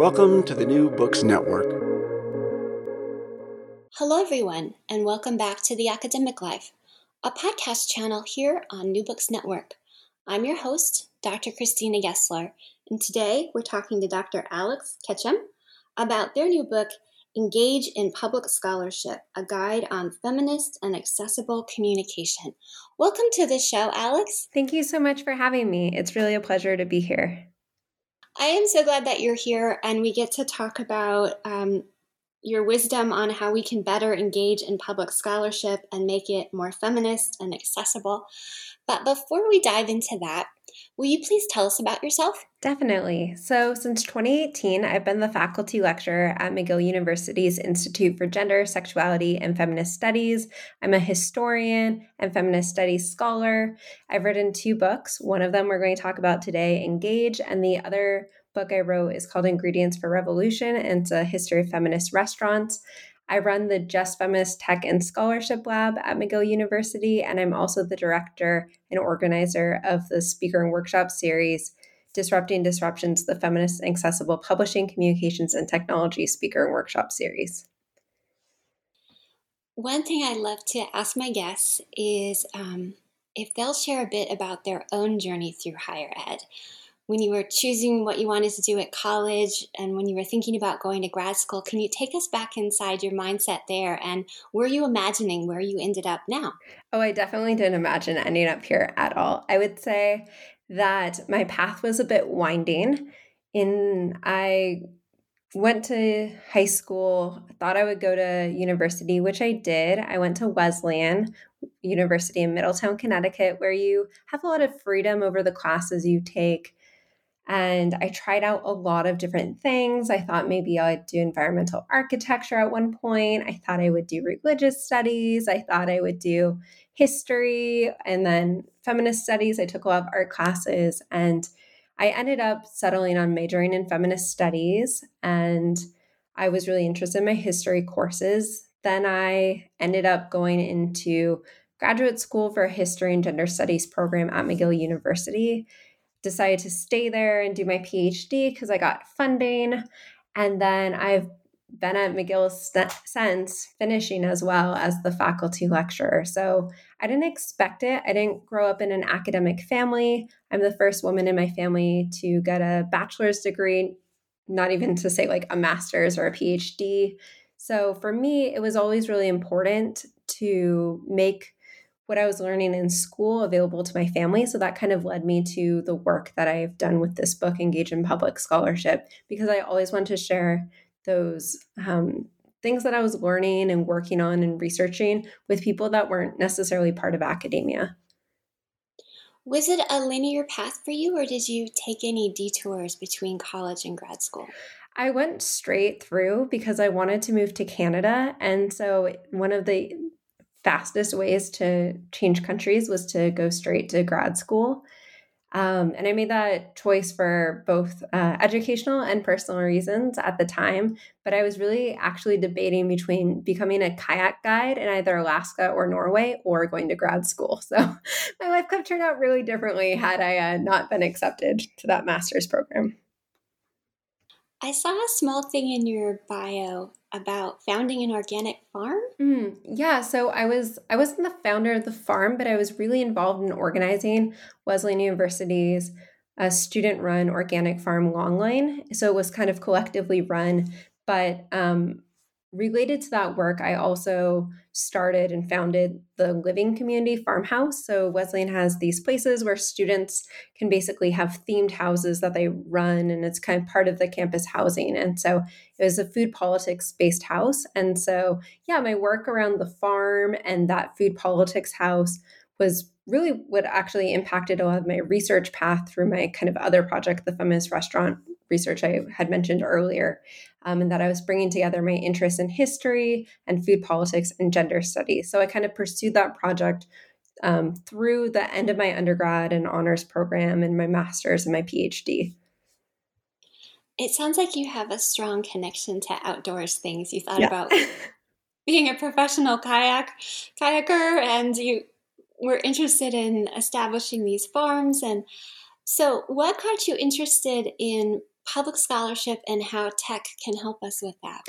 Welcome to the New Books Network. Hello, everyone, and welcome back to The Academic Life, a podcast channel here on New Books Network. I'm your host, Dr. Christina Gessler, and today we're talking to Dr. Alex Ketchum about their new book, Engage in Public Scholarship A Guide on Feminist and Accessible Communication. Welcome to the show, Alex. Thank you so much for having me. It's really a pleasure to be here. I am so glad that you're here and we get to talk about um, your wisdom on how we can better engage in public scholarship and make it more feminist and accessible. But before we dive into that, will you please tell us about yourself? Definitely. So, since 2018, I've been the faculty lecturer at McGill University's Institute for Gender, Sexuality, and Feminist Studies. I'm a historian and feminist studies scholar. I've written two books. One of them we're going to talk about today, Engage, and the other book I wrote is called Ingredients for Revolution, and it's a history of feminist restaurants. I run the Just Feminist Tech and Scholarship Lab at McGill University, and I'm also the director and organizer of the speaker and workshop series Disrupting Disruptions, the Feminist Accessible Publishing, Communications, and Technology Speaker and Workshop Series. One thing I love to ask my guests is um, if they'll share a bit about their own journey through higher ed when you were choosing what you wanted to do at college and when you were thinking about going to grad school, can you take us back inside your mindset there? And were you imagining where you ended up now? Oh, I definitely didn't imagine ending up here at all. I would say that my path was a bit winding. In I went to high school, thought I would go to university, which I did. I went to Wesleyan University in Middletown, Connecticut, where you have a lot of freedom over the classes you take. And I tried out a lot of different things. I thought maybe I'd do environmental architecture at one point. I thought I would do religious studies. I thought I would do history and then feminist studies. I took a lot of art classes and I ended up settling on majoring in feminist studies. And I was really interested in my history courses. Then I ended up going into graduate school for a history and gender studies program at McGill University decided to stay there and do my PhD because I got funding. And then I've been at McGill since finishing as well as the faculty lecturer. So I didn't expect it. I didn't grow up in an academic family. I'm the first woman in my family to get a bachelor's degree, not even to say like a master's or a PhD. So for me, it was always really important to make what I was learning in school available to my family. So that kind of led me to the work that I've done with this book, Engage in Public Scholarship, because I always want to share those um, things that I was learning and working on and researching with people that weren't necessarily part of academia. Was it a linear path for you, or did you take any detours between college and grad school? I went straight through because I wanted to move to Canada. And so, one of the fastest ways to change countries was to go straight to grad school. Um, and I made that choice for both uh, educational and personal reasons at the time. But I was really actually debating between becoming a kayak guide in either Alaska or Norway or going to grad school. So my life could have turned out really differently had I uh, not been accepted to that master's program. I saw a small thing in your bio about founding an organic farm. Mm, yeah, so I was I wasn't the founder of the farm, but I was really involved in organizing Wesleyan University's a student-run organic farm Long Lane. So it was kind of collectively run, but um, related to that work, I also started and founded the Living Community Farmhouse. So Wesleyan has these places where students can basically have themed houses that they run, and it's kind of part of the campus housing. And so it was a food politics based house. And so, yeah, my work around the farm and that food politics house was really what actually impacted a lot of my research path through my kind of other project, the feminist restaurant research I had mentioned earlier, um, and that I was bringing together my interests in history and food politics and gender studies. So I kind of pursued that project um, through the end of my undergrad and honors program and my master's and my PhD. It sounds like you have a strong connection to outdoors things. You thought yeah. about being a professional kayak kayaker and you were interested in establishing these farms and so what got you interested in public scholarship and how tech can help us with that?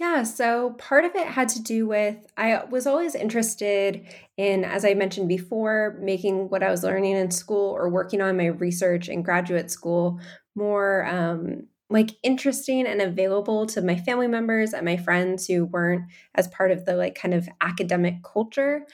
Yeah, so part of it had to do with I was always interested in, as I mentioned before, making what I was learning in school or working on my research in graduate school more um, like interesting and available to my family members and my friends who weren't as part of the like kind of academic culture.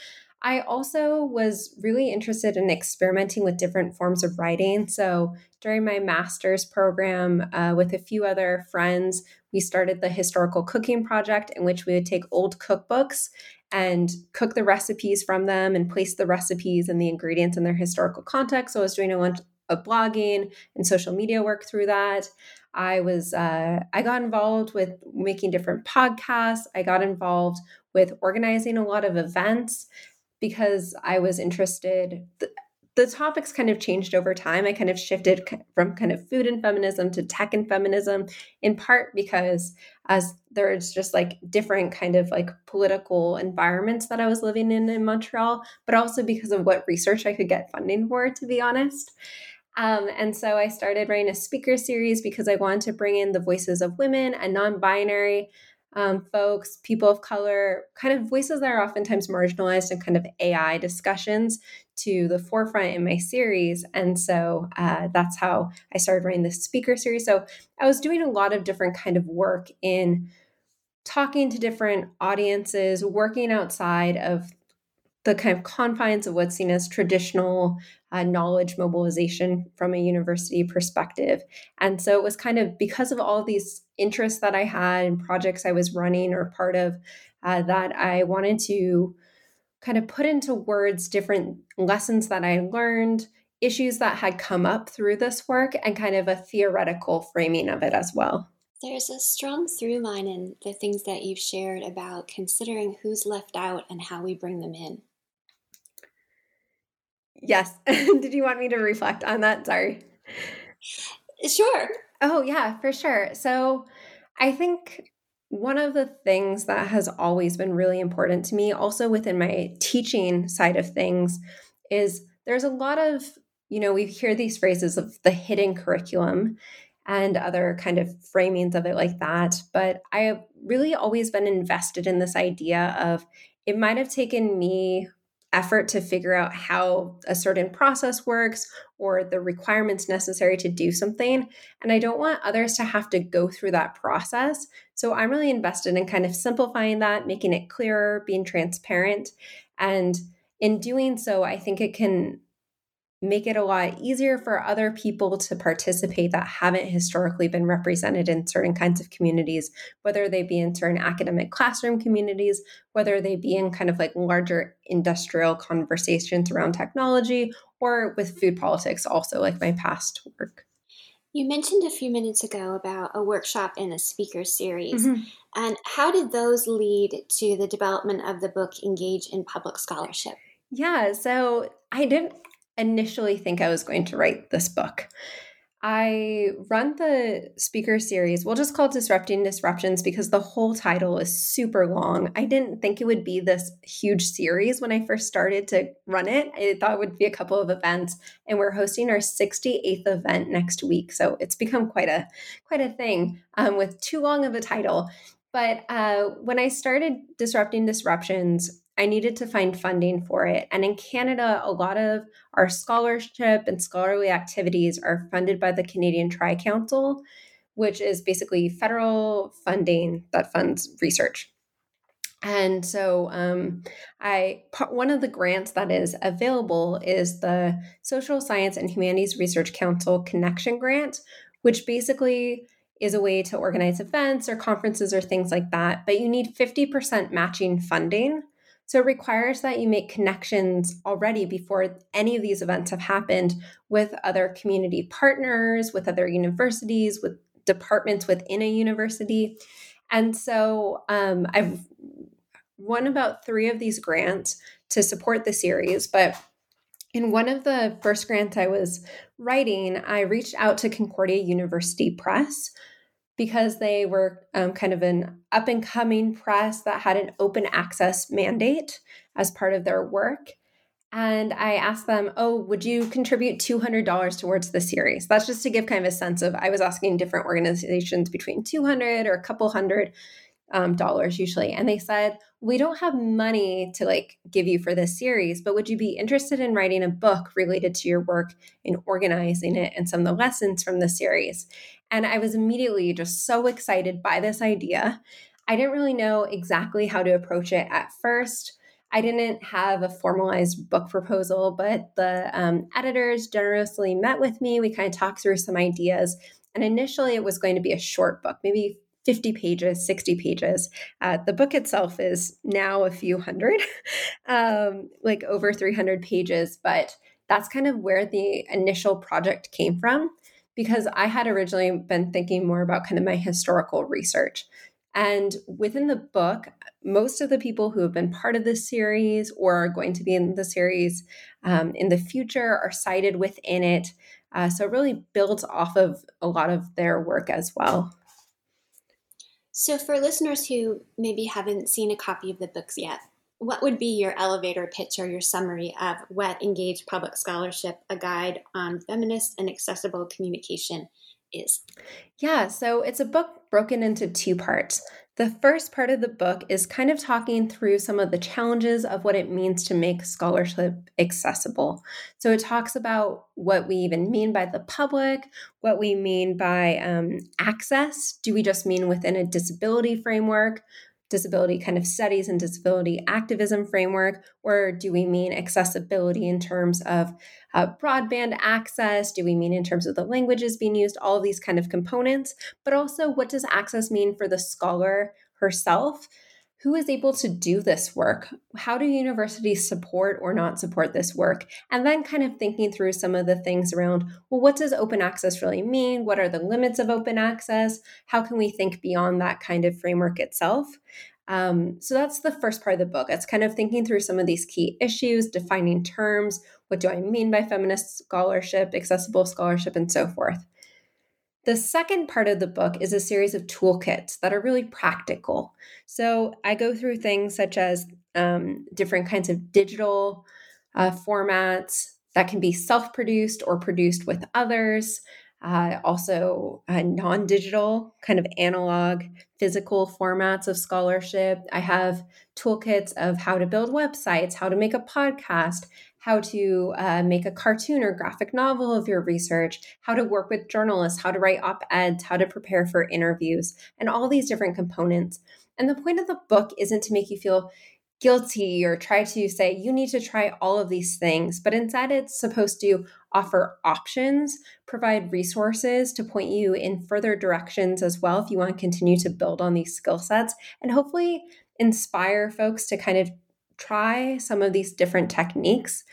I also was really interested in experimenting with different forms of writing. So during my master's program, uh, with a few other friends, we started the Historical Cooking Project, in which we would take old cookbooks and cook the recipes from them and place the recipes and the ingredients in their historical context. So I was doing a bunch of blogging and social media work through that. I was uh, I got involved with making different podcasts. I got involved with organizing a lot of events because I was interested. The, the topics kind of changed over time. I kind of shifted from kind of food and feminism to tech and feminism, in part because as there's just like different kind of like political environments that I was living in in Montreal, but also because of what research I could get funding for, to be honest. Um, and so I started writing a speaker series because I wanted to bring in the voices of women and non binary um, folks, people of color, kind of voices that are oftentimes marginalized in kind of AI discussions to the forefront in my series. And so uh, that's how I started writing this speaker series. So I was doing a lot of different kind of work in talking to different audiences, working outside of the kind of confines of what's seen as traditional uh, knowledge mobilization from a university perspective. And so it was kind of because of all these interests that I had and projects I was running or part of uh, that I wanted to kind of put into words different lessons that I learned, issues that had come up through this work, and kind of a theoretical framing of it as well. There's a strong through line in the things that you've shared about considering who's left out and how we bring them in. Yes. Did you want me to reflect on that? Sorry. Sure. Oh, yeah, for sure. So I think one of the things that has always been really important to me, also within my teaching side of things, is there's a lot of, you know, we hear these phrases of the hidden curriculum and other kind of framings of it like that. But I have really always been invested in this idea of it might have taken me effort to figure out how a certain process works or the requirements necessary to do something. And I don't want others to have to go through that process. So I'm really invested in kind of simplifying that, making it clearer, being transparent. And in doing so, I think it can make it a lot easier for other people to participate that haven't historically been represented in certain kinds of communities, whether they be in certain academic classroom communities, whether they be in kind of like larger industrial conversations around technology, or with food politics, also like my past work. You mentioned a few minutes ago about a workshop and a speaker series. Mm-hmm. And how did those lead to the development of the book Engage in Public Scholarship? Yeah, so I didn't initially think I was going to write this book. I run the speaker series. We'll just call it Disrupting Disruptions because the whole title is super long. I didn't think it would be this huge series when I first started to run it. I thought it would be a couple of events, and we're hosting our 68th event next week. So it's become quite a quite a thing um, with too long of a title. But uh, when I started Disrupting Disruptions, I needed to find funding for it. And in Canada, a lot of our scholarship and scholarly activities are funded by the Canadian Tri Council, which is basically federal funding that funds research. And so, um, I one of the grants that is available is the Social Science and Humanities Research Council Connection Grant, which basically is a way to organize events or conferences or things like that. But you need 50% matching funding so it requires that you make connections already before any of these events have happened with other community partners, with other universities, with departments within a university. And so um, I've won about three of these grants to support the series, but in one of the first grants I was writing, I reached out to Concordia University Press, because they were um, kind of an up and coming press that had an open access mandate as part of their work. And I asked them, Oh, would you contribute $200 towards the series? That's just to give kind of a sense of, I was asking different organizations between 200 or a couple hundred um, dollars usually. And they said, We don't have money to like give you for this series, but would you be interested in writing a book related to your work in organizing it and some of the lessons from the series? And I was immediately just so excited by this idea. I didn't really know exactly how to approach it at first. I didn't have a formalized book proposal, but the um, editors generously met with me. We kind of talked through some ideas. And initially, it was going to be a short book, maybe 50 pages, 60 pages. Uh, the book itself is now a few hundred, um, like over 300 pages, but that's kind of where the initial project came from because I had originally been thinking more about kind of my historical research. And within the book, most of the people who have been part of this series or are going to be in the series um, in the future are cited within it. Uh, so it really builds off of a lot of their work as well. So, for listeners who maybe haven't seen a copy of the books yet, what would be your elevator pitch or your summary of what Engaged Public Scholarship, a guide on feminist and accessible communication is? Yeah, so it's a book broken into two parts. The first part of the book is kind of talking through some of the challenges of what it means to make scholarship accessible. So it talks about what we even mean by the public, what we mean by um, access. Do we just mean within a disability framework? Disability kind of studies and disability activism framework, or do we mean accessibility in terms of uh, broadband access? Do we mean in terms of the languages being used? All of these kind of components, but also what does access mean for the scholar herself? Who is able to do this work? How do universities support or not support this work? And then kind of thinking through some of the things around well, what does open access really mean? What are the limits of open access? How can we think beyond that kind of framework itself? Um, so that's the first part of the book. It's kind of thinking through some of these key issues, defining terms. What do I mean by feminist scholarship, accessible scholarship, and so forth. The second part of the book is a series of toolkits that are really practical. So I go through things such as um, different kinds of digital uh, formats that can be self produced or produced with others. Uh, also, uh, non digital, kind of analog, physical formats of scholarship. I have toolkits of how to build websites, how to make a podcast, how to uh, make a cartoon or graphic novel of your research, how to work with journalists, how to write op eds, how to prepare for interviews, and all these different components. And the point of the book isn't to make you feel guilty or try to say you need to try all of these things, but instead it's supposed to offer options, provide resources to point you in further directions as well if you want to continue to build on these skill sets and hopefully inspire folks to kind of try some of these different techniques.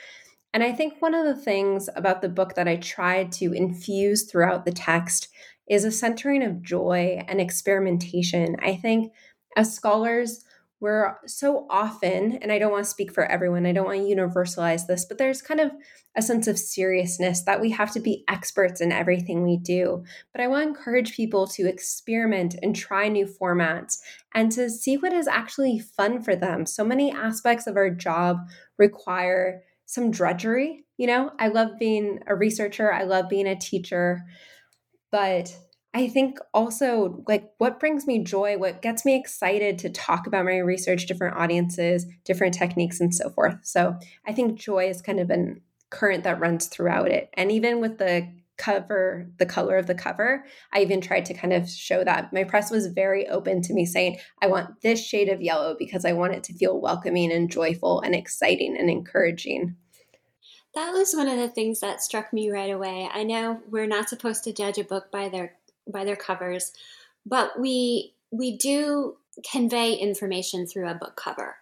And I think one of the things about the book that I tried to infuse throughout the text is a centering of joy and experimentation. I think as scholars, we're so often, and I don't want to speak for everyone, I don't want to universalize this, but there's kind of a sense of seriousness that we have to be experts in everything we do. But I want to encourage people to experiment and try new formats and to see what is actually fun for them. So many aspects of our job require some drudgery. You know, I love being a researcher, I love being a teacher, but I think also like what brings me joy, what gets me excited to talk about my research, different audiences, different techniques, and so forth. So I think joy is kind of a current that runs throughout it. And even with the cover, the color of the cover, I even tried to kind of show that. My press was very open to me saying, I want this shade of yellow because I want it to feel welcoming and joyful and exciting and encouraging. That was one of the things that struck me right away. I know we're not supposed to judge a book by their by their covers, but we we do convey information through a book cover.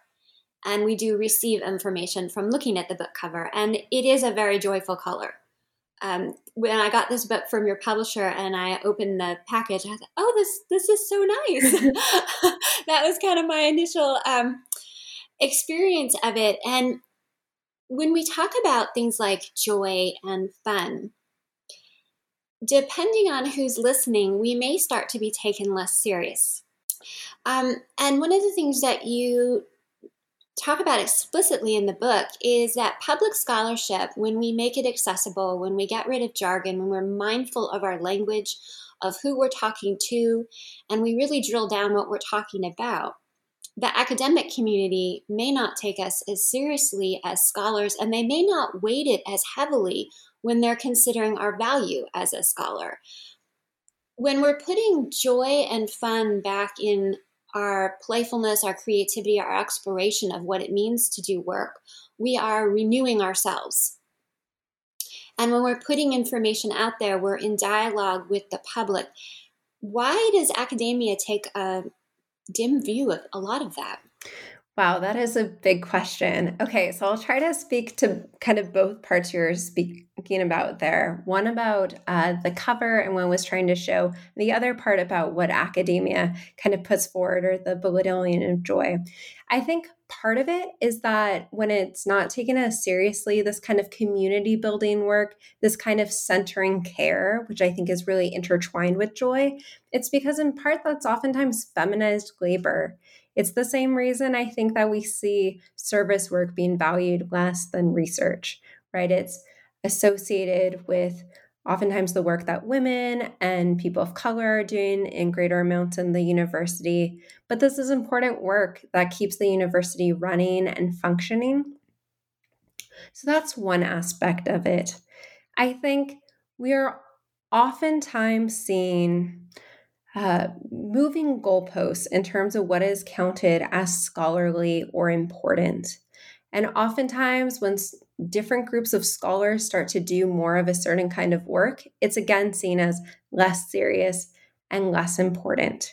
And we do receive information from looking at the book cover, and it is a very joyful color. Um, when I got this book from your publisher and I opened the package, I thought, "Oh, this this is so nice." that was kind of my initial um, experience of it. And when we talk about things like joy and fun, depending on who's listening, we may start to be taken less serious. Um, and one of the things that you talk about explicitly in the book is that public scholarship, when we make it accessible, when we get rid of jargon, when we're mindful of our language, of who we're talking to, and we really drill down what we're talking about, the academic community may not take us as seriously as scholars, and they may not weight it as heavily when they're considering our value as a scholar. When we're putting joy and fun back in our playfulness, our creativity, our exploration of what it means to do work, we are renewing ourselves. And when we're putting information out there, we're in dialogue with the public. Why does academia take a dim view of a lot of that? Wow, that is a big question. Okay, so I'll try to speak to kind of both parts you're speaking about there. One about uh, the cover and one was trying to show, the other part about what academia kind of puts forward or the belittling of joy. I think part of it is that when it's not taken as seriously, this kind of community building work, this kind of centering care, which I think is really intertwined with joy, it's because in part that's oftentimes feminized labor. It's the same reason I think that we see service work being valued less than research, right? It's associated with oftentimes the work that women and people of color are doing in greater amounts in the university. But this is important work that keeps the university running and functioning. So that's one aspect of it. I think we are oftentimes seeing uh, moving goalposts in terms of what is counted as scholarly or important. And oftentimes, when different groups of scholars start to do more of a certain kind of work, it's again seen as less serious and less important.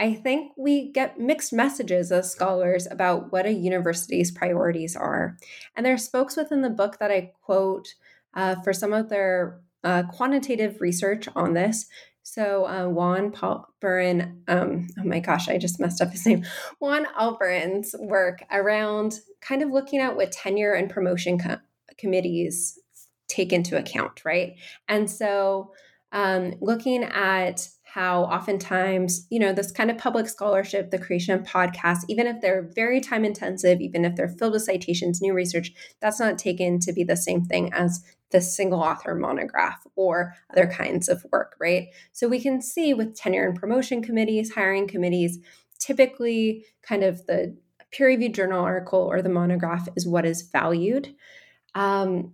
I think we get mixed messages as scholars about what a university's priorities are. And there's folks within the book that I quote uh, for some of their uh, quantitative research on this so uh, Juan Alperin, um, oh my gosh, I just messed up his name. Juan Alperin's work around kind of looking at what tenure and promotion co- committees take into account, right? And so um, looking at how oftentimes, you know, this kind of public scholarship, the creation of podcasts, even if they're very time intensive, even if they're filled with citations, new research, that's not taken to be the same thing as the single author monograph or other kinds of work, right? So we can see with tenure and promotion committees, hiring committees, typically kind of the peer reviewed journal article or the monograph is what is valued. Um,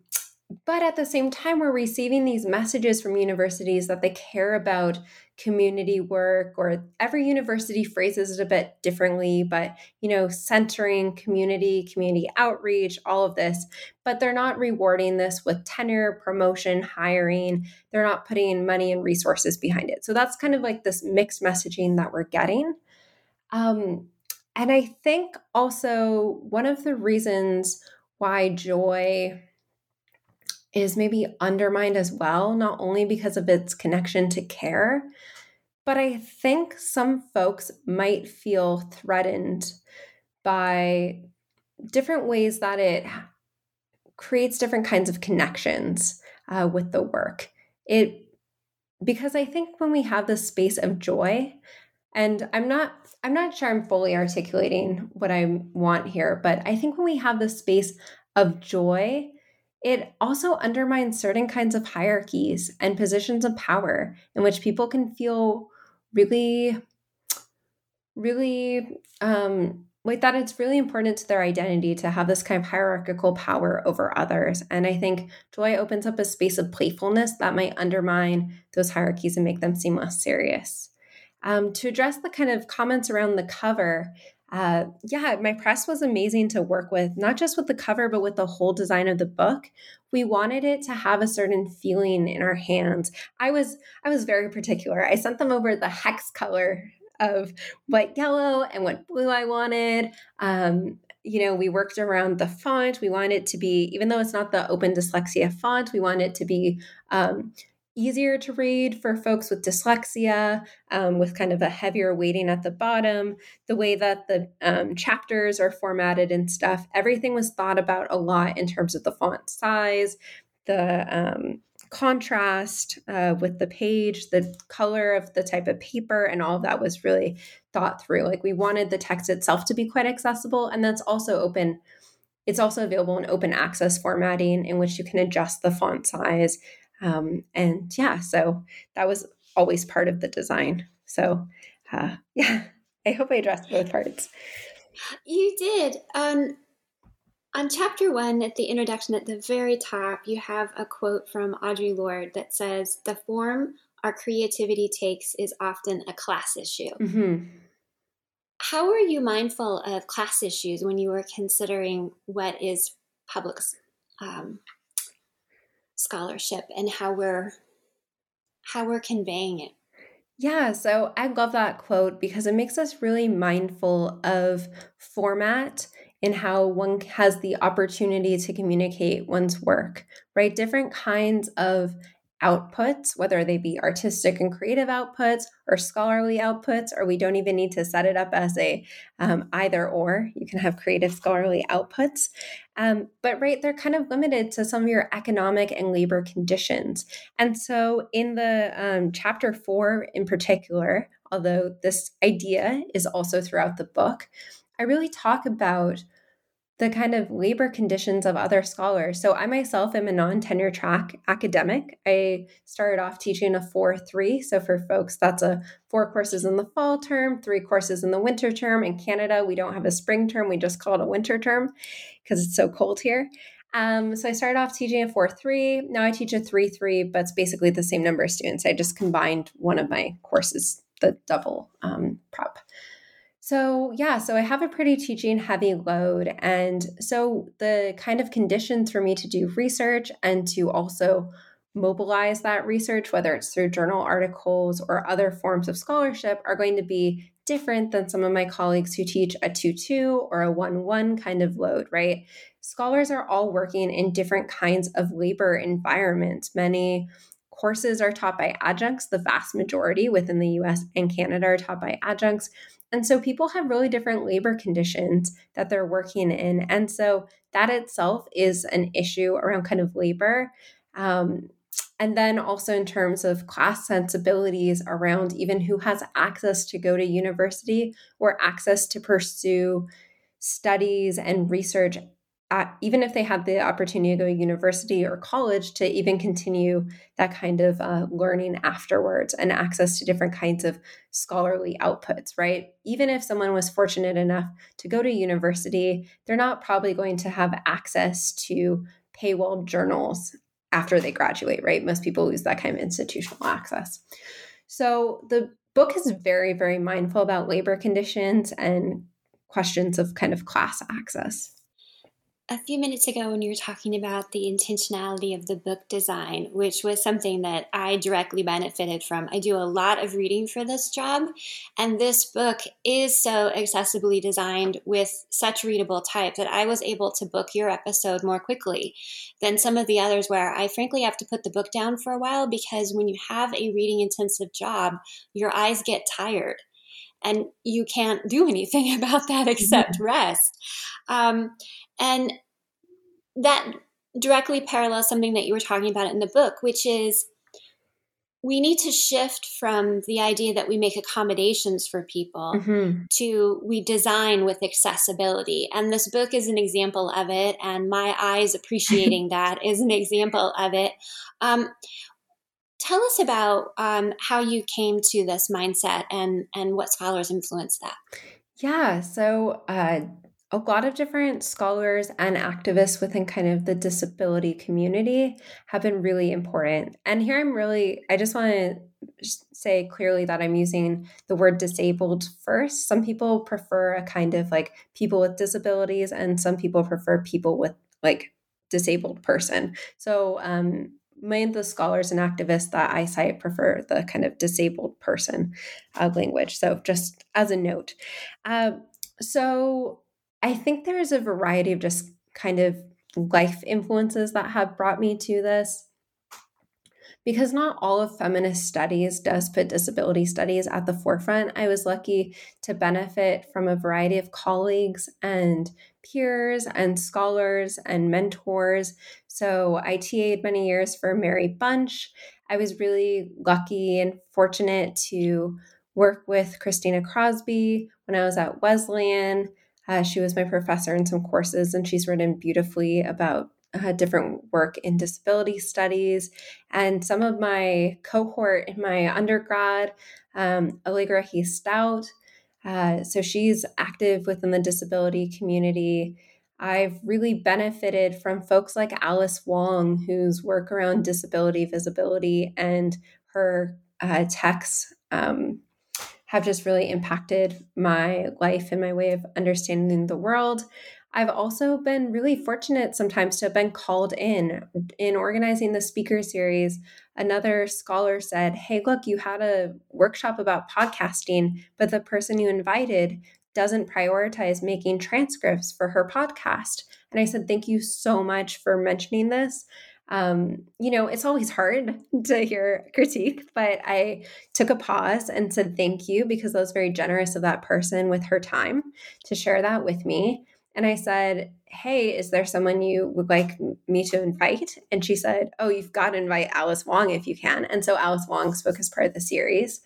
but at the same time, we're receiving these messages from universities that they care about community work, or every university phrases it a bit differently, but you know, centering community, community outreach, all of this. But they're not rewarding this with tenure, promotion, hiring. They're not putting money and resources behind it. So that's kind of like this mixed messaging that we're getting. Um, and I think also one of the reasons why joy is maybe undermined as well, not only because of its connection to care, but I think some folks might feel threatened by different ways that it creates different kinds of connections uh, with the work. It because I think when we have this space of joy, and I'm not I'm not sure I'm fully articulating what I want here, but I think when we have this space of joy, it also undermines certain kinds of hierarchies and positions of power in which people can feel really, really um, like that it's really important to their identity to have this kind of hierarchical power over others. And I think joy opens up a space of playfulness that might undermine those hierarchies and make them seem less serious. Um, to address the kind of comments around the cover, uh, yeah, my press was amazing to work with, not just with the cover, but with the whole design of the book. We wanted it to have a certain feeling in our hands. I was I was very particular. I sent them over the hex color of what yellow and what blue I wanted. Um, you know, we worked around the font. We wanted it to be, even though it's not the open dyslexia font, we want it to be um, easier to read for folks with dyslexia, um, with kind of a heavier weighting at the bottom, the way that the um, chapters are formatted and stuff. Everything was thought about a lot in terms of the font size, the um, contrast uh, with the page, the color of the type of paper, and all of that was really thought through. Like we wanted the text itself to be quite accessible, and that's also open. It's also available in open access formatting in which you can adjust the font size um, and yeah, so that was always part of the design. So uh, yeah, I hope I addressed both parts. You did. Um, on chapter one, at the introduction at the very top, you have a quote from Audre Lorde that says, The form our creativity takes is often a class issue. Mm-hmm. How were you mindful of class issues when you were considering what is public um, scholarship and how we're how we're conveying it. Yeah, so I love that quote because it makes us really mindful of format and how one has the opportunity to communicate one's work, right? Different kinds of outputs, whether they be artistic and creative outputs or scholarly outputs, or we don't even need to set it up as a um, either or. You can have creative scholarly outputs. Um, but right, they're kind of limited to some of your economic and labor conditions. And so in the um, chapter four in particular, although this idea is also throughout the book, I really talk about the kind of labor conditions of other scholars. So I myself am a non-tenure track academic. I started off teaching a 4-3. So for folks, that's a four courses in the fall term, three courses in the winter term. In Canada, we don't have a spring term. We just call it a winter term because it's so cold here. Um, so I started off teaching a 4-3. Now I teach a 3-3, but it's basically the same number of students. I just combined one of my courses, the double um, prep. So, yeah, so I have a pretty teaching heavy load. And so the kind of conditions for me to do research and to also mobilize that research, whether it's through journal articles or other forms of scholarship, are going to be different than some of my colleagues who teach a 2 2 or a 1 1 kind of load, right? Scholars are all working in different kinds of labor environments. Many courses are taught by adjuncts, the vast majority within the US and Canada are taught by adjuncts. And so people have really different labor conditions that they're working in. And so that itself is an issue around kind of labor. Um, and then also in terms of class sensibilities around even who has access to go to university or access to pursue studies and research even if they had the opportunity to go to university or college to even continue that kind of uh, learning afterwards and access to different kinds of scholarly outputs, right? Even if someone was fortunate enough to go to university, they're not probably going to have access to paywall journals after they graduate, right? Most people lose that kind of institutional access. So the book is very, very mindful about labor conditions and questions of kind of class access. A few minutes ago when you were talking about the intentionality of the book design, which was something that I directly benefited from. I do a lot of reading for this job, and this book is so accessibly designed with such readable type that I was able to book your episode more quickly than some of the others where I frankly have to put the book down for a while because when you have a reading intensive job, your eyes get tired and you can't do anything about that except rest. Um, and that directly parallels something that you were talking about in the book, which is we need to shift from the idea that we make accommodations for people mm-hmm. to we design with accessibility. And this book is an example of it. And my eyes appreciating that is an example of it. Um, tell us about um, how you came to this mindset and, and what scholars influenced that. Yeah. So, uh, a lot of different scholars and activists within kind of the disability community have been really important. And here I'm really, I just want to say clearly that I'm using the word disabled first. Some people prefer a kind of like people with disabilities, and some people prefer people with like disabled person. So, um, many of the scholars and activists that I cite prefer the kind of disabled person uh, language. So, just as a note. Uh, so, I think there's a variety of just kind of life influences that have brought me to this. Because not all of feminist studies does put disability studies at the forefront, I was lucky to benefit from a variety of colleagues and peers and scholars and mentors. So I TA'd many years for Mary Bunch. I was really lucky and fortunate to work with Christina Crosby when I was at Wesleyan. Uh, she was my professor in some courses, and she's written beautifully about uh, different work in disability studies. And some of my cohort in my undergrad, um, Allegra He Stout, uh, so she's active within the disability community. I've really benefited from folks like Alice Wong, whose work around disability visibility and her uh, texts um, have just really impacted my life and my way of understanding the world. I've also been really fortunate sometimes to have been called in in organizing the speaker series. Another scholar said, Hey, look, you had a workshop about podcasting, but the person you invited doesn't prioritize making transcripts for her podcast. And I said, Thank you so much for mentioning this um, you know, it's always hard to hear critique, but I took a pause and said thank you because I was very generous of that person with her time to share that with me. And I said, Hey, is there someone you would like me to invite? And she said, Oh, you've got to invite Alice Wong if you can. And so Alice Wong spoke as part of the series.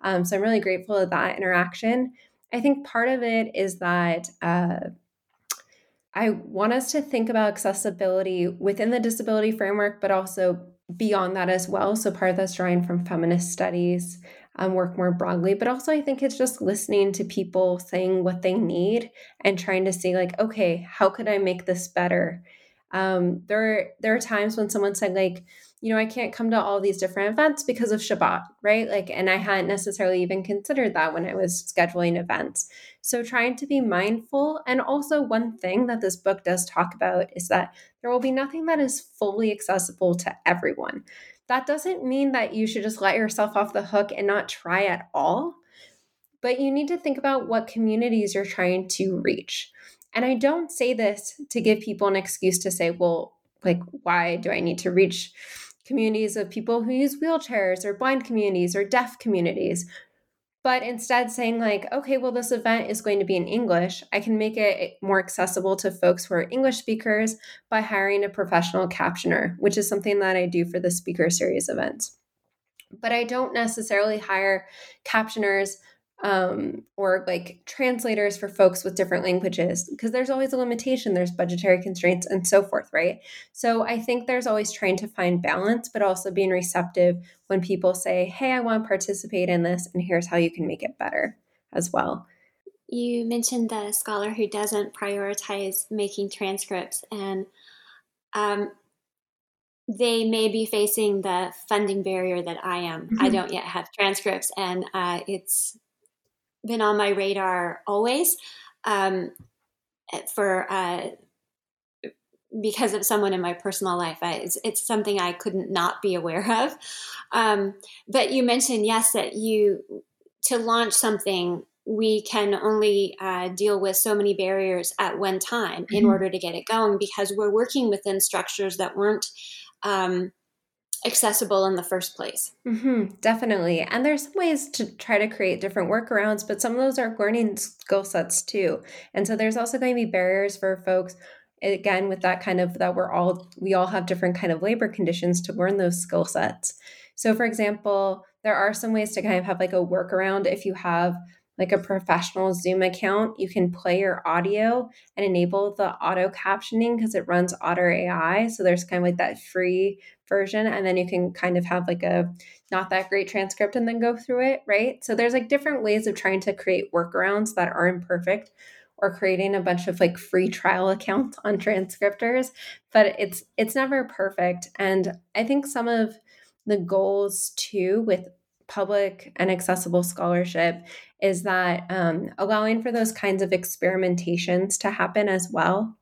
Um, so I'm really grateful of that interaction. I think part of it is that uh, I want us to think about accessibility within the disability framework, but also beyond that as well. So part of that's drawing from feminist studies, um, work more broadly, but also I think it's just listening to people saying what they need and trying to see like, okay, how could I make this better? Um, there, there are times when someone said like, you know, I can't come to all these different events because of Shabbat, right? Like, and I hadn't necessarily even considered that when I was scheduling events. So, trying to be mindful. And also, one thing that this book does talk about is that there will be nothing that is fully accessible to everyone. That doesn't mean that you should just let yourself off the hook and not try at all. But you need to think about what communities you're trying to reach. And I don't say this to give people an excuse to say, well, like, why do I need to reach communities of people who use wheelchairs or blind communities or deaf communities? But instead, saying, like, okay, well, this event is going to be in English, I can make it more accessible to folks who are English speakers by hiring a professional captioner, which is something that I do for the speaker series events. But I don't necessarily hire captioners um, or like translators for folks with different languages because there's always a limitation there's budgetary constraints and so forth right so i think there's always trying to find balance but also being receptive when people say hey i want to participate in this and here's how you can make it better as well you mentioned the scholar who doesn't prioritize making transcripts and um, they may be facing the funding barrier that I am. Mm-hmm. I don't yet have transcripts, and uh, it's been on my radar always um, for uh, because of someone in my personal life. I, it's, it's something I couldn't not be aware of. Um, but you mentioned, yes, that you, to launch something, we can only uh, deal with so many barriers at one time mm-hmm. in order to get it going because we're working within structures that weren't um, accessible in the first place. Mm-hmm, definitely. And there's some ways to try to create different workarounds, but some of those are learning skill sets too. And so there's also going to be barriers for folks again with that kind of that we're all we all have different kind of labor conditions to learn those skill sets. So for example, there are some ways to kind of have like a workaround if you have like a professional Zoom account, you can play your audio and enable the auto captioning because it runs Otter AI. So there's kind of like that free version. And then you can kind of have like a not that great transcript and then go through it, right? So there's like different ways of trying to create workarounds that are imperfect or creating a bunch of like free trial accounts on transcriptors but it's it's never perfect and i think some of the goals too with public and accessible scholarship is that um, allowing for those kinds of experimentations to happen as well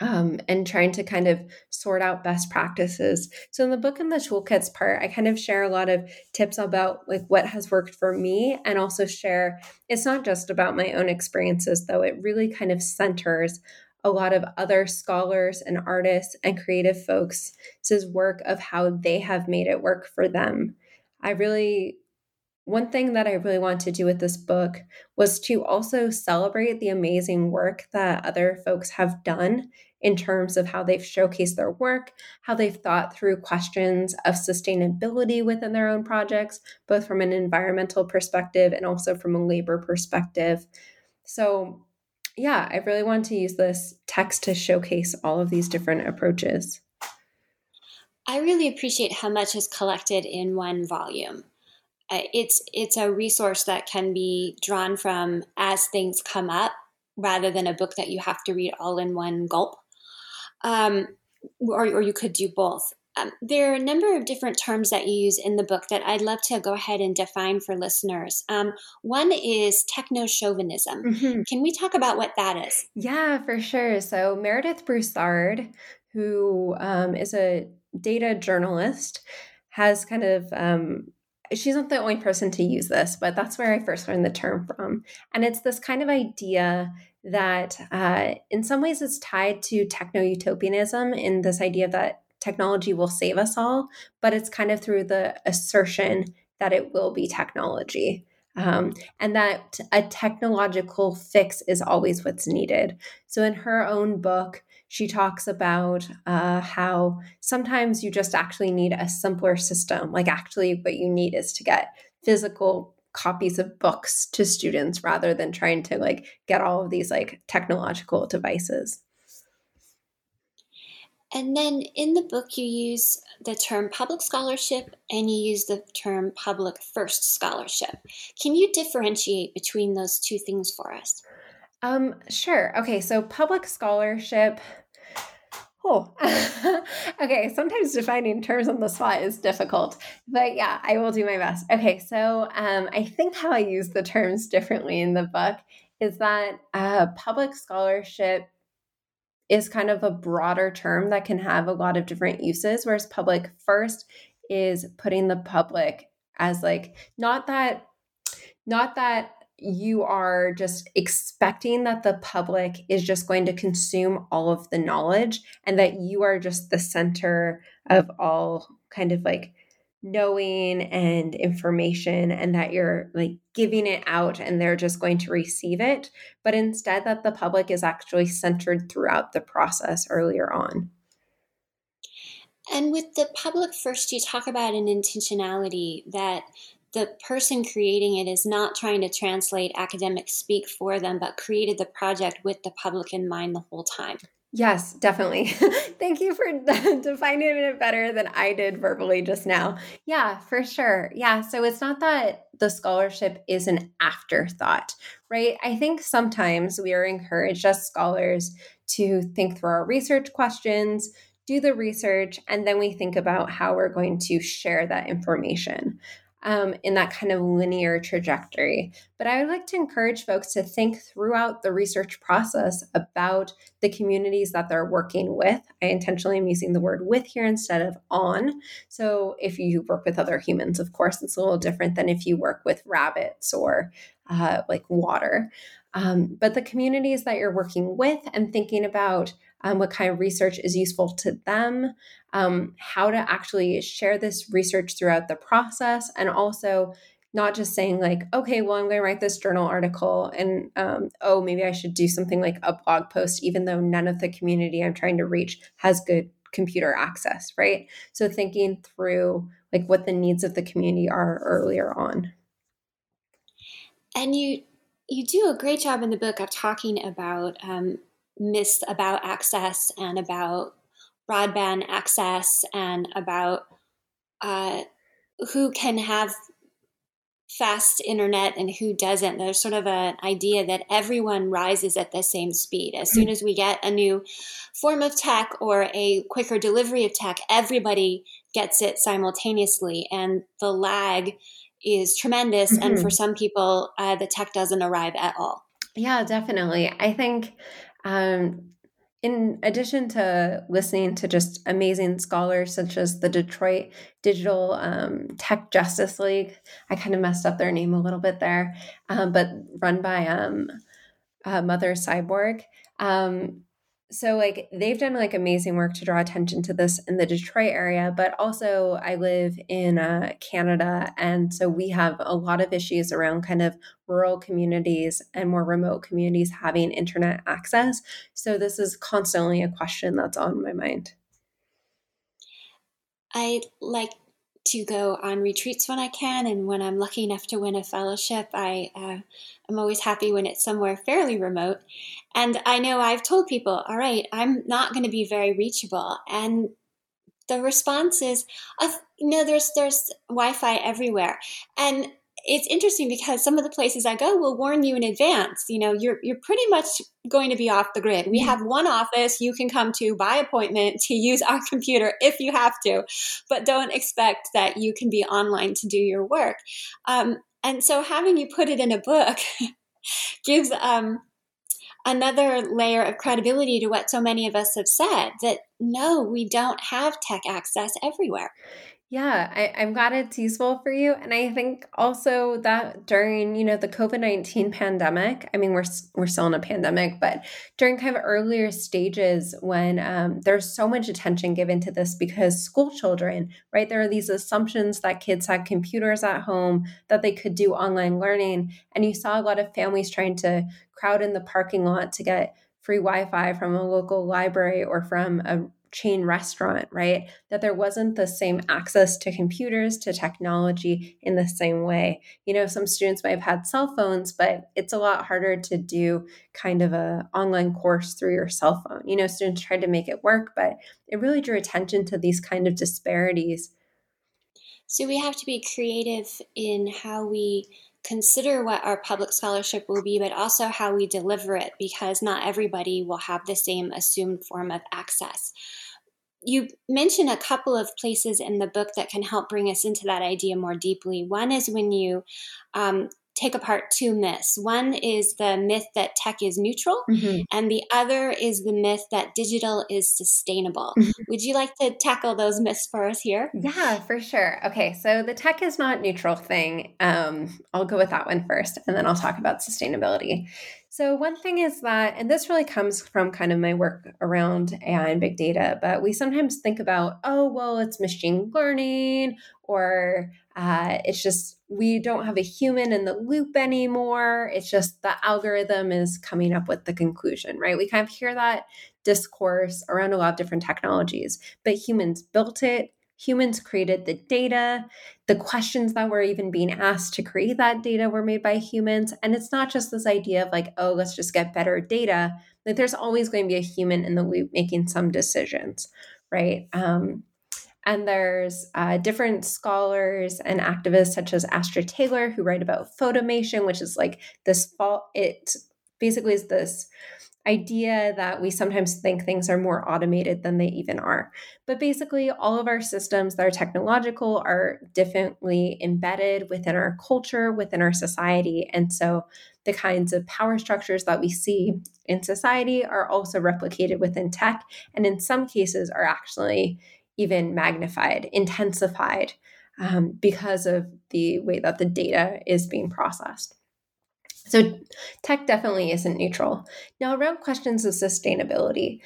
um, and trying to kind of sort out best practices. So in the book and the toolkits part, I kind of share a lot of tips about like what has worked for me and also share it's not just about my own experiences though. It really kind of centers a lot of other scholars and artists and creative folks' work of how they have made it work for them. I really one thing that I really wanted to do with this book was to also celebrate the amazing work that other folks have done in terms of how they've showcased their work, how they've thought through questions of sustainability within their own projects, both from an environmental perspective and also from a labor perspective. So, yeah, I really want to use this text to showcase all of these different approaches. I really appreciate how much is collected in one volume. Uh, it's it's a resource that can be drawn from as things come up rather than a book that you have to read all in one gulp um, or, or you could do both um, there are a number of different terms that you use in the book that I'd love to go ahead and define for listeners. Um, one is techno chauvinism. Mm-hmm. Can we talk about what that is? Yeah, for sure. So, Meredith Broussard, who um, is a data journalist, has kind of um, she's not the only person to use this, but that's where I first learned the term from. And it's this kind of idea that, uh, in some ways, it's tied to techno utopianism in this idea that technology will save us all, but it's kind of through the assertion that it will be technology. Um, and that a technological fix is always what's needed. So, in her own book, she talks about uh, how sometimes you just actually need a simpler system. Like, actually, what you need is to get physical copies of books to students rather than trying to like get all of these like technological devices. And then in the book, you use the term public scholarship and you use the term public first scholarship. Can you differentiate between those two things for us? Um, sure. Okay, so public scholarship. Oh, okay. Sometimes defining terms on the spot is difficult, but yeah, I will do my best. Okay, so um, I think how I use the terms differently in the book is that uh, public scholarship is kind of a broader term that can have a lot of different uses, whereas public first is putting the public as like not that not that you are just expecting that the public is just going to consume all of the knowledge and that you are just the center of all kind of like knowing and information and that you're like giving it out and they're just going to receive it but instead that the public is actually centered throughout the process earlier on. And with the public first you talk about an intentionality that the person creating it is not trying to translate academic speak for them, but created the project with the public in mind the whole time. Yes, definitely. Thank you for defining it better than I did verbally just now. Yeah, for sure. Yeah, so it's not that the scholarship is an afterthought, right? I think sometimes we are encouraged as scholars to think through our research questions, do the research, and then we think about how we're going to share that information um, in that kind of linear trajectory. But I would like to encourage folks to think throughout the research process about the communities that they're working with. I intentionally am using the word with here instead of on. So if you work with other humans, of course, it's a little different than if you work with rabbits or uh, like water. Um, but the communities that you're working with and thinking about um, what kind of research is useful to them, um, how to actually share this research throughout the process, and also not just saying like okay well i'm going to write this journal article and um, oh maybe i should do something like a blog post even though none of the community i'm trying to reach has good computer access right? So thinking through like what the needs of the community are earlier on. And you you do a great job in the book of talking about um, myths about access and about broadband access and about uh, who can have fast internet and who doesn't. There's sort of an idea that everyone rises at the same speed. As soon as we get a new form of tech or a quicker delivery of tech, everybody gets it simultaneously, and the lag is tremendous. Mm-hmm. And for some people, uh, the tech doesn't arrive at all. Yeah, definitely. I think um, in addition to listening to just amazing scholars such as the Detroit Digital um, Tech Justice League, I kind of messed up their name a little bit there, um, but run by um, uh, Mother Cyborg. Um, so like they've done like amazing work to draw attention to this in the Detroit area, but also I live in uh, Canada, and so we have a lot of issues around kind of rural communities and more remote communities having internet access. So this is constantly a question that's on my mind. I like to go on retreats when I can, and when I'm lucky enough to win a fellowship, I uh, I'm always happy when it's somewhere fairly remote. And I know I've told people, all right, I'm not going to be very reachable, and the response is, uh, no, there's there's Wi-Fi everywhere, and it's interesting because some of the places I go will warn you in advance. You know, you're you're pretty much going to be off the grid. We have one office you can come to by appointment to use our computer if you have to, but don't expect that you can be online to do your work. Um, and so, having you put it in a book gives um, another layer of credibility to what so many of us have said that no, we don't have tech access everywhere. Yeah, I, I'm glad it's useful for you. And I think also that during, you know, the COVID-19 pandemic, I mean, we're, we're still in a pandemic, but during kind of earlier stages when um, there's so much attention given to this because school children, right, there are these assumptions that kids had computers at home, that they could do online learning. And you saw a lot of families trying to crowd in the parking lot to get free Wi-Fi from a local library or from a chain restaurant, right? That there wasn't the same access to computers, to technology in the same way. You know, some students might have had cell phones, but it's a lot harder to do kind of a online course through your cell phone. You know, students tried to make it work, but it really drew attention to these kind of disparities. So we have to be creative in how we consider what our public scholarship will be, but also how we deliver it, because not everybody will have the same assumed form of access. You mention a couple of places in the book that can help bring us into that idea more deeply. One is when you um, take apart two myths. One is the myth that tech is neutral, mm-hmm. and the other is the myth that digital is sustainable. Mm-hmm. Would you like to tackle those myths for us here? Yeah, for sure. Okay, so the tech is not neutral thing. Um, I'll go with that one first, and then I'll talk about sustainability. So, one thing is that, and this really comes from kind of my work around AI and big data, but we sometimes think about, oh, well, it's machine learning, or uh, it's just we don't have a human in the loop anymore. It's just the algorithm is coming up with the conclusion, right? We kind of hear that discourse around a lot of different technologies, but humans built it, humans created the data. The questions that were even being asked to create that data were made by humans. And it's not just this idea of like, oh, let's just get better data. Like there's always going to be a human in the loop making some decisions, right? Um, and there's uh, different scholars and activists such as Astra Taylor who write about fauxtomation, which is like this fault. It basically is this idea that we sometimes think things are more automated than they even are. But basically, all of our systems that are technological are differently embedded within our culture, within our society. And so the kinds of power structures that we see in society are also replicated within tech, and in some cases are actually even magnified, intensified um, because of the way that the data is being processed. So, tech definitely isn't neutral. Now, around questions of sustainability,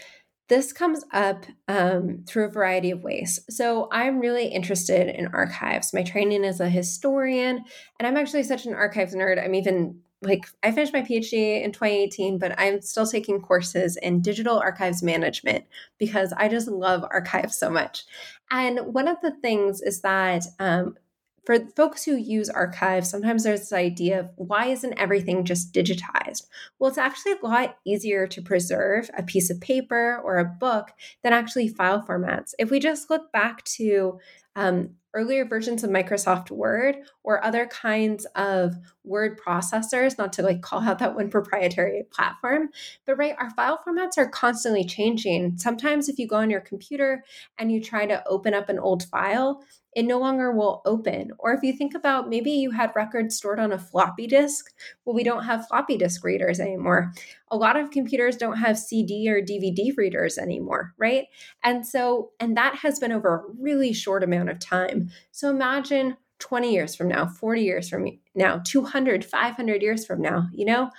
this comes up um, through a variety of ways. So, I'm really interested in archives. My training is a historian, and I'm actually such an archives nerd. I'm even like, I finished my PhD in 2018, but I'm still taking courses in digital archives management because I just love archives so much. And one of the things is that um, for folks who use archives, sometimes there's this idea of why isn't everything just digitized? Well, it's actually a lot easier to preserve a piece of paper or a book than actually file formats. If we just look back to um, earlier versions of Microsoft Word or other kinds of word processors, not to like call out that one proprietary platform, but right, our file formats are constantly changing. Sometimes if you go on your computer and you try to open up an old file, it no longer will open. Or if you think about maybe you had records stored on a floppy disk, well, we don't have floppy disk readers anymore. A lot of computers don't have CD or DVD readers anymore, right? And so, and that has been over a really short amount of time. So imagine 20 years from now, 40 years from now, 200, 500 years from now, you know?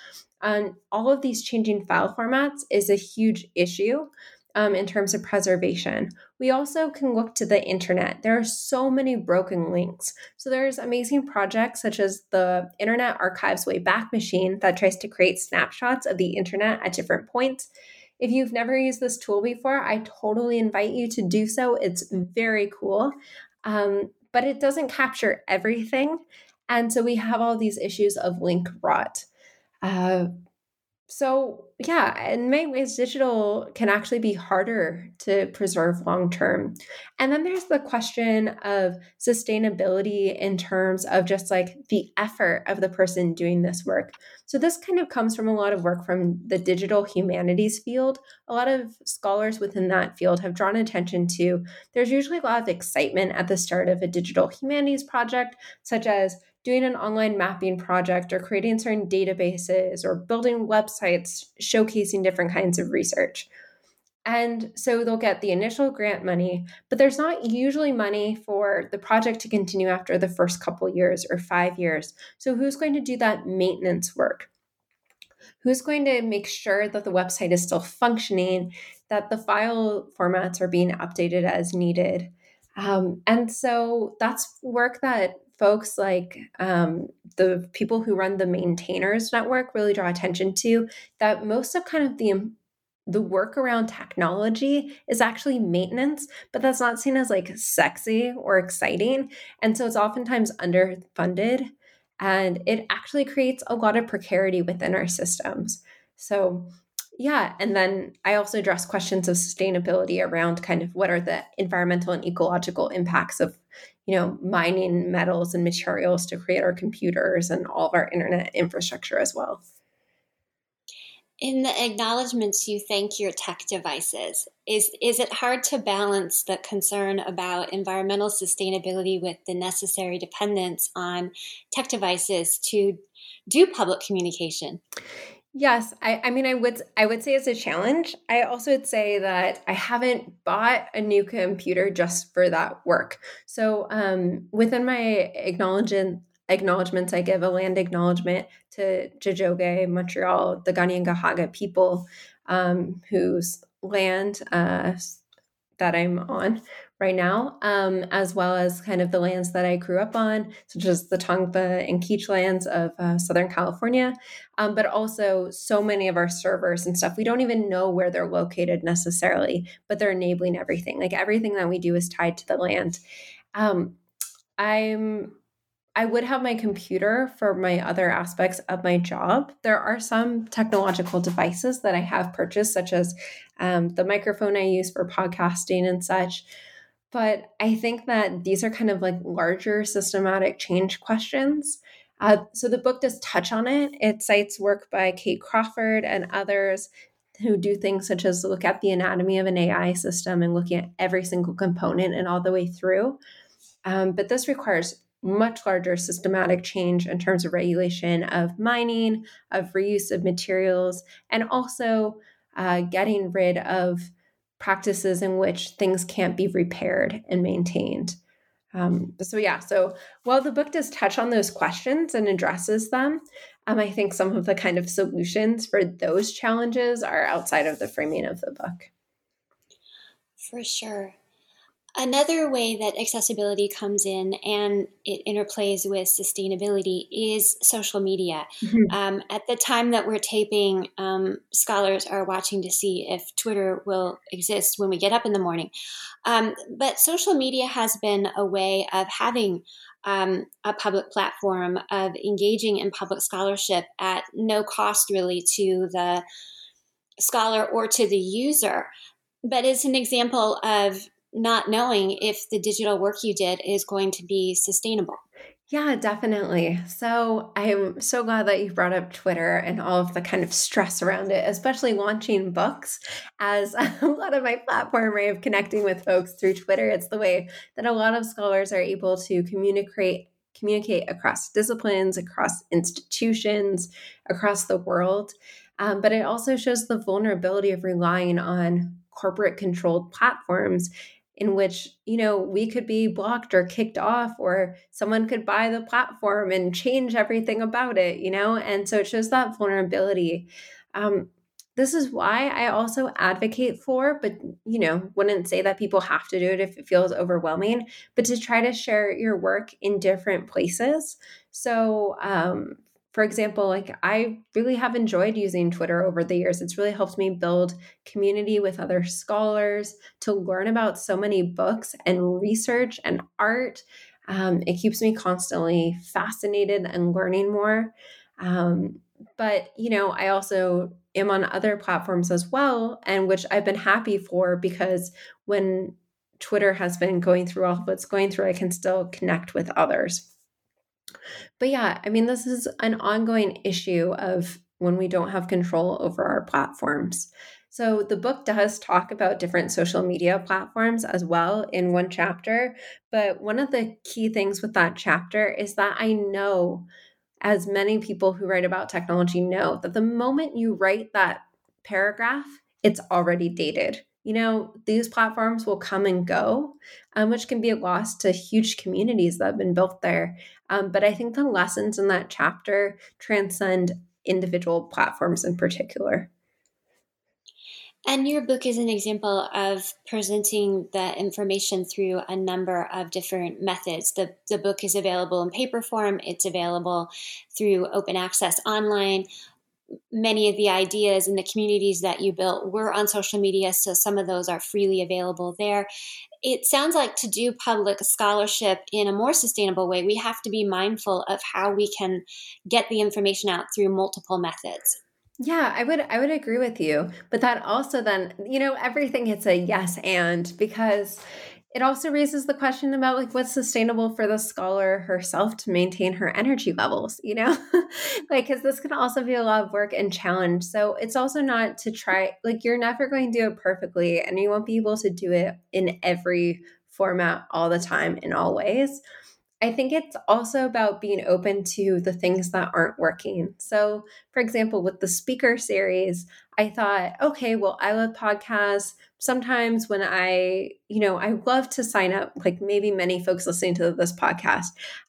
Um, all of these changing file formats is a huge issue um, in terms of preservation. We also can look to the internet. There are so many broken links. So there's amazing projects such as the Internet Archives Wayback Machine that tries to create snapshots of the internet at different points. If you've never used this tool before, I totally invite you to do so. It's very cool, um, but it doesn't capture everything. And so we have all these issues of link rot. Uh, so, yeah, in many ways, digital can actually be harder to preserve long term. And then there's the question of sustainability in terms of just like the effort of the person doing this work. So, this kind of comes from a lot of work from the digital humanities field. A lot of scholars within that field have drawn attention to there's usually a lot of excitement at the start of a digital humanities project, such as doing an online mapping project or creating certain databases or building websites showcasing different kinds of research. And so they'll get the initial grant money, but there's not usually money for the project to continue after the first couple years or five years. So, who's going to do that maintenance work? Who's going to make sure that the website is still functioning, that the file formats are being updated as needed? Um, and so that's work that folks like um, the people who run the maintainers network really draw attention to that most of kind of the the work around technology is actually maintenance, but that's not seen as like sexy or exciting. And so it's oftentimes underfunded and it actually creates a lot of precarity within our systems. So, yeah. And then I also address questions of sustainability around kind of what are the environmental and ecological impacts of you know, mining metals and materials to create our computers and all of our internet infrastructure as well. In the acknowledgments, you thank your tech devices. Is, is it hard to balance the concern about environmental sustainability with the necessary dependence on tech devices to do public communication? Yes, I, I mean I would I would say it's a challenge. I also would say that I haven't bought a new computer just for that work. So um, within my acknowledgement acknowledgments, I give a land acknowledgement to Tiohtià:ke, Montreal, the Kanien'kehá:ka people um, whose land uh, that I'm on right now, um, as well as kind of the lands that I grew up on, such as the Tongva and Kizh lands of uh, Southern California, um, but also so many of our servers and stuff. We don't even know where they're located necessarily, but they're enabling everything. Like everything that we do is tied to the land. Um, I'm I would have my computer for my other aspects of my job. There are some technological devices that I have purchased, such as um, the microphone I use for podcasting and such. But I think that these are kind of like larger systematic change questions. Uh, so the book does touch on it. It cites work by Kate Crawford and others who do things such as look at the anatomy of an AI system and looking at every single component and all the way through. Um, but this requires much larger systematic change in terms of regulation of mining, of reuse of materials, and also uh, getting rid of practices in which things can't be repaired and maintained. Um, so, yeah, so while the book does touch on those questions and addresses them, um, I think some of the kind of solutions for those challenges are outside of the framing of the book. For sure. Another way that accessibility comes in and it interplays with sustainability is social media. Mm-hmm. Um, at the time that we're taping, um, scholars are watching to see if Twitter will exist when we get up in the morning. Um, but social media has been a way of having um, a public platform, of engaging in public scholarship at no cost really to the scholar or to the user. But it's an example of not knowing if the digital work you did is going to be sustainable. Yeah, definitely. So I'm so glad that you brought up Twitter and all of the kind of stress around it, especially launching books as a lot of my platform way of connecting with folks through Twitter. It's the way that a lot of scholars are able to communicate communicate across disciplines, across institutions, across the world. Um, but it also shows the vulnerability of relying on corporate controlled platforms in which you know we could be blocked or kicked off or someone could buy the platform and change everything about it you know? And so it shows that vulnerability. Um, this is why i also advocate for but you know wouldn't say that people have to do it if it feels overwhelming but to try to share your work in different places. So um, for example, like I really have enjoyed using Twitter over the years. It's really helped me build community with other scholars to learn about so many books and research and art. Um, it keeps me constantly fascinated and learning more. Um, but, you know, I also am on other platforms as well, and which I've been happy for because when Twitter has been going through all of what's going through, I can still connect with others. But yeah, I mean, this is an ongoing issue of when we don't have control over our platforms. So the book does talk about different social media platforms as well in one chapter. But one of the key things with that chapter is that I know, as many people who write about technology know, that the moment you write that paragraph, it's already dated you know, these platforms will come and go, um, which can be a loss to huge communities that have been built there. Um, but I think the lessons in that chapter transcend individual platforms in particular. And your book is an example of presenting the information through a number of different methods. The, the book is available in paper form, it's available through open access online many of the ideas and the communities that you built were on social media, so some of those are freely available there. It sounds like to do public scholarship in a more sustainable way, we have to be mindful of how we can get the information out through multiple methods. Yeah, I would I would agree with you. But that also then, you know, everything hits a yes and because it also raises the question about like what's sustainable for the scholar herself to maintain her energy levels you know like because this can also be a lot of work and challenge so it's also not to try like you're never going to do it perfectly and you won't be able to do it in every format all the time in all ways I think it's also about being open to the things that aren't working. So, for example, with the speaker series, I thought, okay, well, I love podcasts. Sometimes when I, you know, I love to sign up, like maybe many folks listening to this podcast,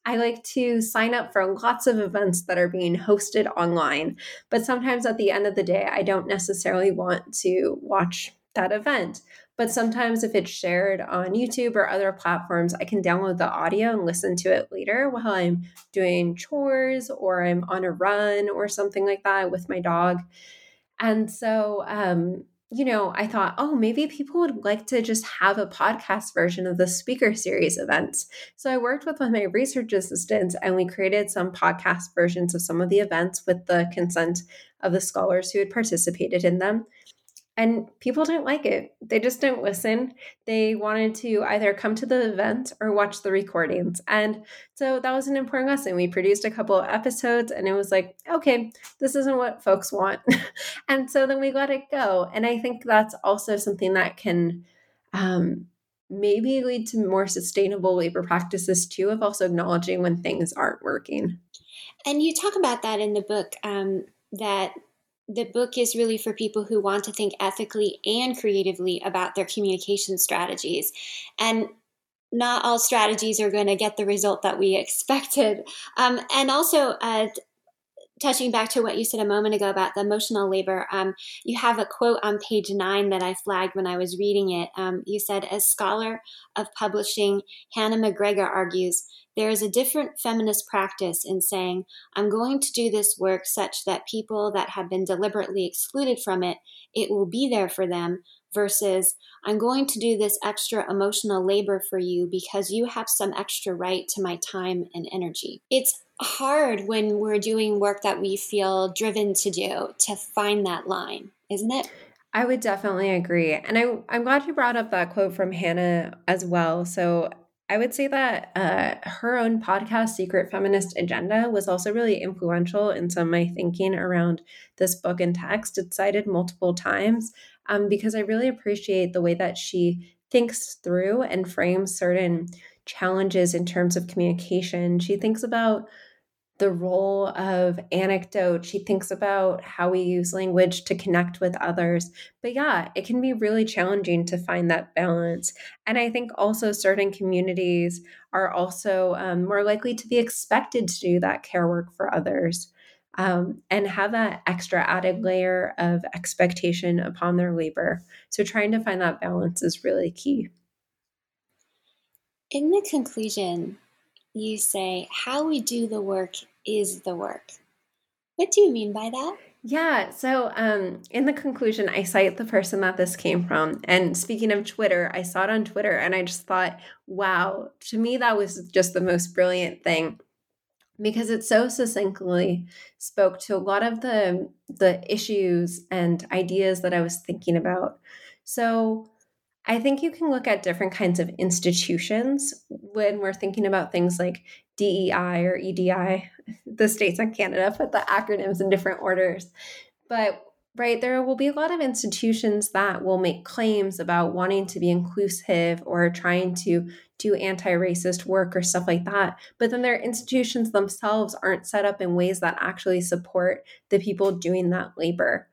I like to sign up for lots of events that are being hosted online. But sometimes at the end of the day, I don't necessarily want to watch that event. But sometimes if it's shared on YouTube or other platforms, I can download the audio and listen to it later while I'm doing chores or I'm on a run or something like that with my dog. And so, um, you know, I thought, oh, maybe people would like to just have a podcast version of the speaker series events. So I worked with one of my research assistants and we created some podcast versions of some of the events with the consent of the scholars who had participated in them. And people didn't like it. They just didn't listen. They wanted to either come to the event or watch the recordings. And so that was an important lesson. We produced a couple of episodes and it was like, okay, this isn't what folks want. and so then we let it go. And I think that's also something that can um, maybe lead to more sustainable labor practices too, of also acknowledging when things aren't working. And you talk about that in the book um, that the book is really for people who want to think ethically and creatively about their communication strategies. And not all strategies are going to get the result that we expected. Um, and also, uh, touching back to what you said a moment ago about the emotional labor, um, you have a quote on page nine that I flagged when I was reading it. Um, you said, as scholar of publishing, Hannah McGregor argues, there is a different feminist practice in saying, I'm going to do this work such that people that have been deliberately excluded from it, it will be there for them, versus I'm going to do this extra emotional labor for you because you have some extra right to my time and energy. It's hard when we're doing work that we feel driven to do to find that line, isn't it? I would definitely agree. And I, I'm glad you brought up that quote from Hannah as well. So I would say that uh, her own podcast, Secret Feminist Agenda, was also really influential in some of my thinking around this book and text. It's cited multiple times um, because I really appreciate the way that she thinks through and frames certain challenges in terms of communication. She thinks about the role of anecdote. She thinks about how we use language to connect with others. But yeah, it can be really challenging to find that balance. And I think also certain communities are also um, more likely to be expected to do that care work for others. Um, and have that extra added layer of expectation upon their labor. So, trying to find that balance is really key. In the conclusion, you say, How we do the work is the work. What do you mean by that? Yeah, so um, in the conclusion, I cite the person that this came from. And speaking of Twitter, I saw it on Twitter and I just thought, wow, to me, that was just the most brilliant thing because it so succinctly spoke to a lot of the the issues and ideas that I was thinking about. So I think you can look at different kinds of institutions when we're thinking about things like DEI or EDI. The states and Canada put the acronyms in different orders. But right, there will be a lot of institutions that will make claims about wanting to be inclusive or trying to do anti racist work or stuff like that. But then their institutions themselves aren't set up in ways that actually support the people doing that labor.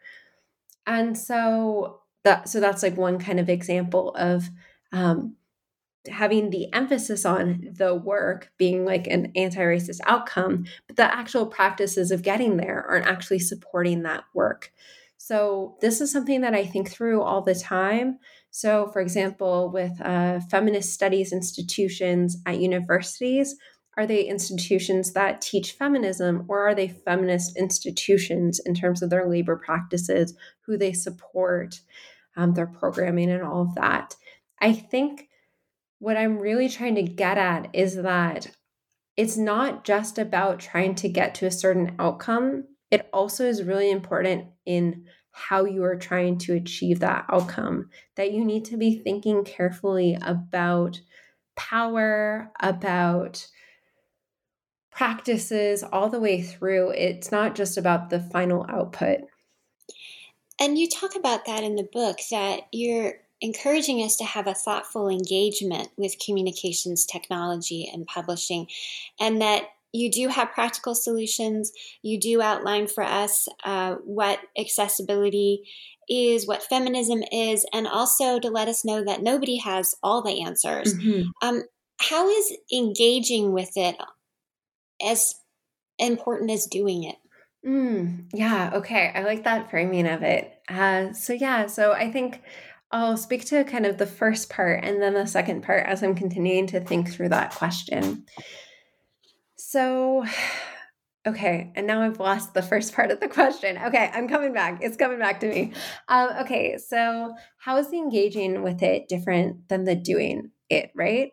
And so that so that's like one kind of example of um, having the emphasis on the work being like an anti-racist outcome but the actual practices of getting there aren't actually supporting that work so this is something that i think through all the time so for example with uh, feminist studies institutions at universities are they institutions that teach feminism or are they feminist institutions in terms of their labor practices who they support um, their programming and all of that. I think what I'm really trying to get at is that it's not just about trying to get to a certain outcome. It also is really important in how you are trying to achieve that outcome, that you need to be thinking carefully about power, about practices all the way through. It's not just about the final output. And you talk about that in the book that you're encouraging us to have a thoughtful engagement with communications technology and publishing, and that you do have practical solutions. You do outline for us uh, what accessibility is, what feminism is, and also to let us know that nobody has all the answers. Mm-hmm. Um, how is engaging with it as important as doing it? Mm, yeah. Okay. I like that framing of it. Uh, so, yeah. So, I think I'll speak to kind of the first part and then the second part as I'm continuing to think through that question. So, okay. And now I've lost the first part of the question. Okay. I'm coming back. It's coming back to me. Um, okay. So, how is the engaging with it different than the doing it, right?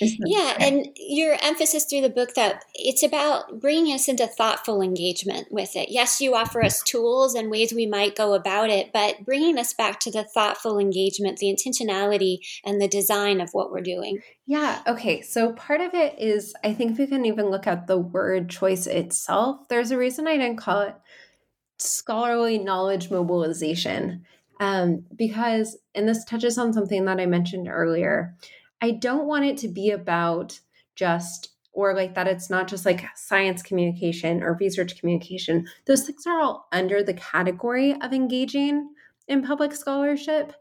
Yeah, and your emphasis through the book that it's about bringing us into thoughtful engagement with it. Yes, you offer us tools and ways we might go about it, but bringing us back to the thoughtful engagement, the intentionality, and the design of what we're doing. Yeah, okay. So part of it is I think we can even look at the word choice itself. There's a reason I didn't call it scholarly knowledge mobilization. Um, because, and this touches on something that I mentioned earlier, I don't want it to be about just or like that it's not just like science communication or research communication. Those things are all under the category of engaging in public scholarship,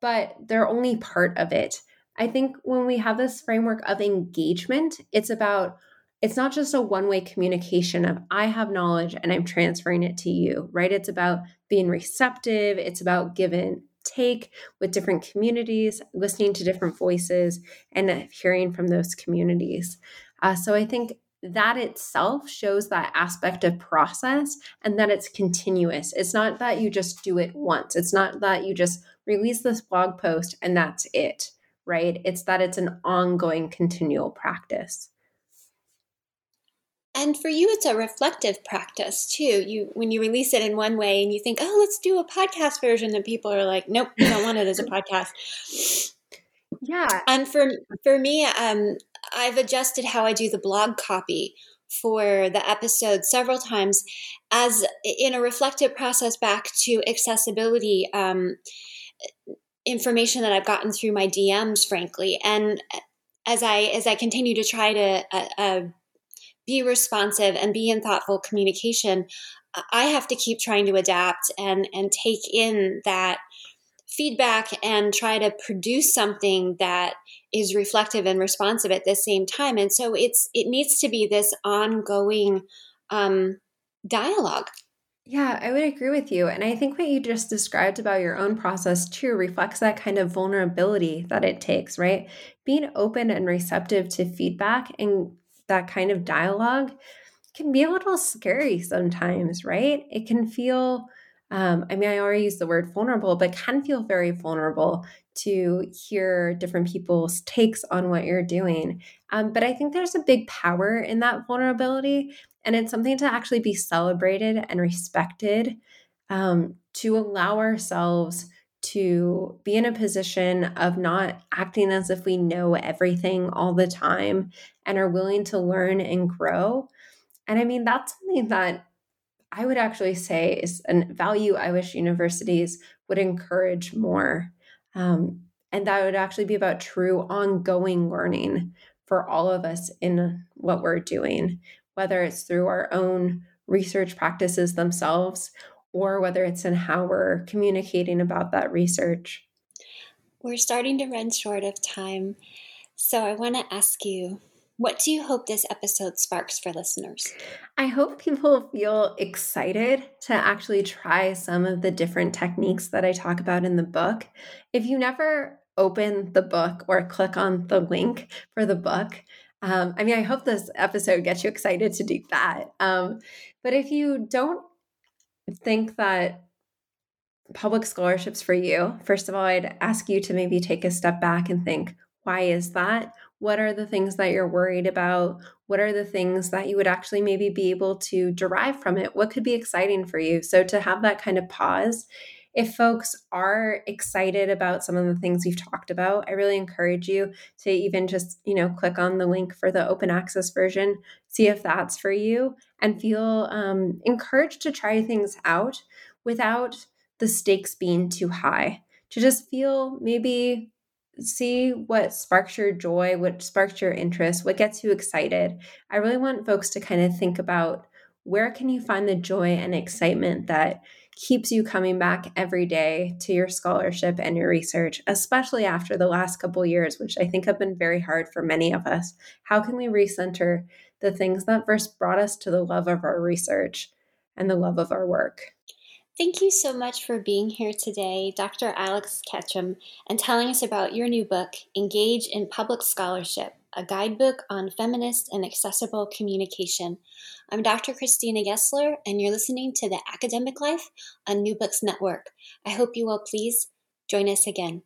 but they're only part of it. I think when we have this framework of engagement, it's about it's not just a one way communication of I have knowledge and I'm transferring it to you, right? It's about being receptive, it's about giving take with different communities, listening to different voices, and hearing from those communities. Uh, so I think that itself shows that aspect of process and that it's continuous. It's not that you just do it once, it's not that you just release this blog post and that's it, right? It's that it's an ongoing, continual practice. And for you, it's a reflective practice too. You when you release it in one way and you think, oh, let's do a podcast version, and people are like, nope, we don't want it as a podcast. Yeah. And for for me, um, I've adjusted how I do the blog copy for the episode several times as in a reflective process back to accessibility um, information that I've gotten through my DMs, frankly, and as I as I continue to try to uh, uh, be responsive and be in thoughtful communication, I have to keep trying to adapt and and take in that feedback and try to produce something that is reflective and responsive at the same time. And so it's it needs to be this ongoing um, dialogue. Yeah, I would agree with you. And I think what you just described about your own process too reflects that kind of vulnerability that it takes, right? Being open and receptive to feedback and that kind of dialogue can be a little scary sometimes, right? It can feel, um, I mean, I already use the word vulnerable, but can feel very vulnerable to hear different people's takes on what you're doing. Um, but I think there's a big power in that vulnerability, and it's something to actually be celebrated and respected um, to allow ourselves to be in a position of not acting as if we know everything all the time and are willing to learn and grow. And I mean, that's something that I would actually say is a value I wish universities would encourage more. Um, and that would actually be about true ongoing learning for all of us in what we're doing, whether it's through our own research practices themselves or whether it's in how we're communicating about that research. We're starting to run short of time. So I want to ask you what do you hope this episode sparks for listeners? I hope people feel excited to actually try some of the different techniques that I talk about in the book. If you never open the book or click on the link for the book, um, I mean, I hope this episode gets you excited to do that. Um, but if you don't think that public scholarships for you, first of all, I'd ask you to maybe take a step back and think, why is that? What are the things that you're worried about? What are the things that you would actually maybe be able to derive from it? What could be exciting for you? So, to have that kind of pause, if folks are excited about some of the things we've talked about, I really encourage you to even just, you know, click on the link for the open access version, see if that's for you, and feel um, encouraged to try things out without the stakes being too high. To just feel maybe see what sparks your joy, what sparks your interest, what gets you excited. I really want folks to kind of think about where can you find the joy and excitement that keeps you coming back every day to your scholarship and your research, especially after the last couple years, which I think have been very hard for many of us. How can we recenter the things that first brought us to the love of our research and the love of our work? Thank you so much for being here today, Dr. Alex Ketchum, and telling us about your new book, Engage in Public Scholarship a guidebook on feminist and accessible communication. I'm Dr. Christina Gessler, and you're listening to The Academic Life on New Books Network. I hope you will please join us again.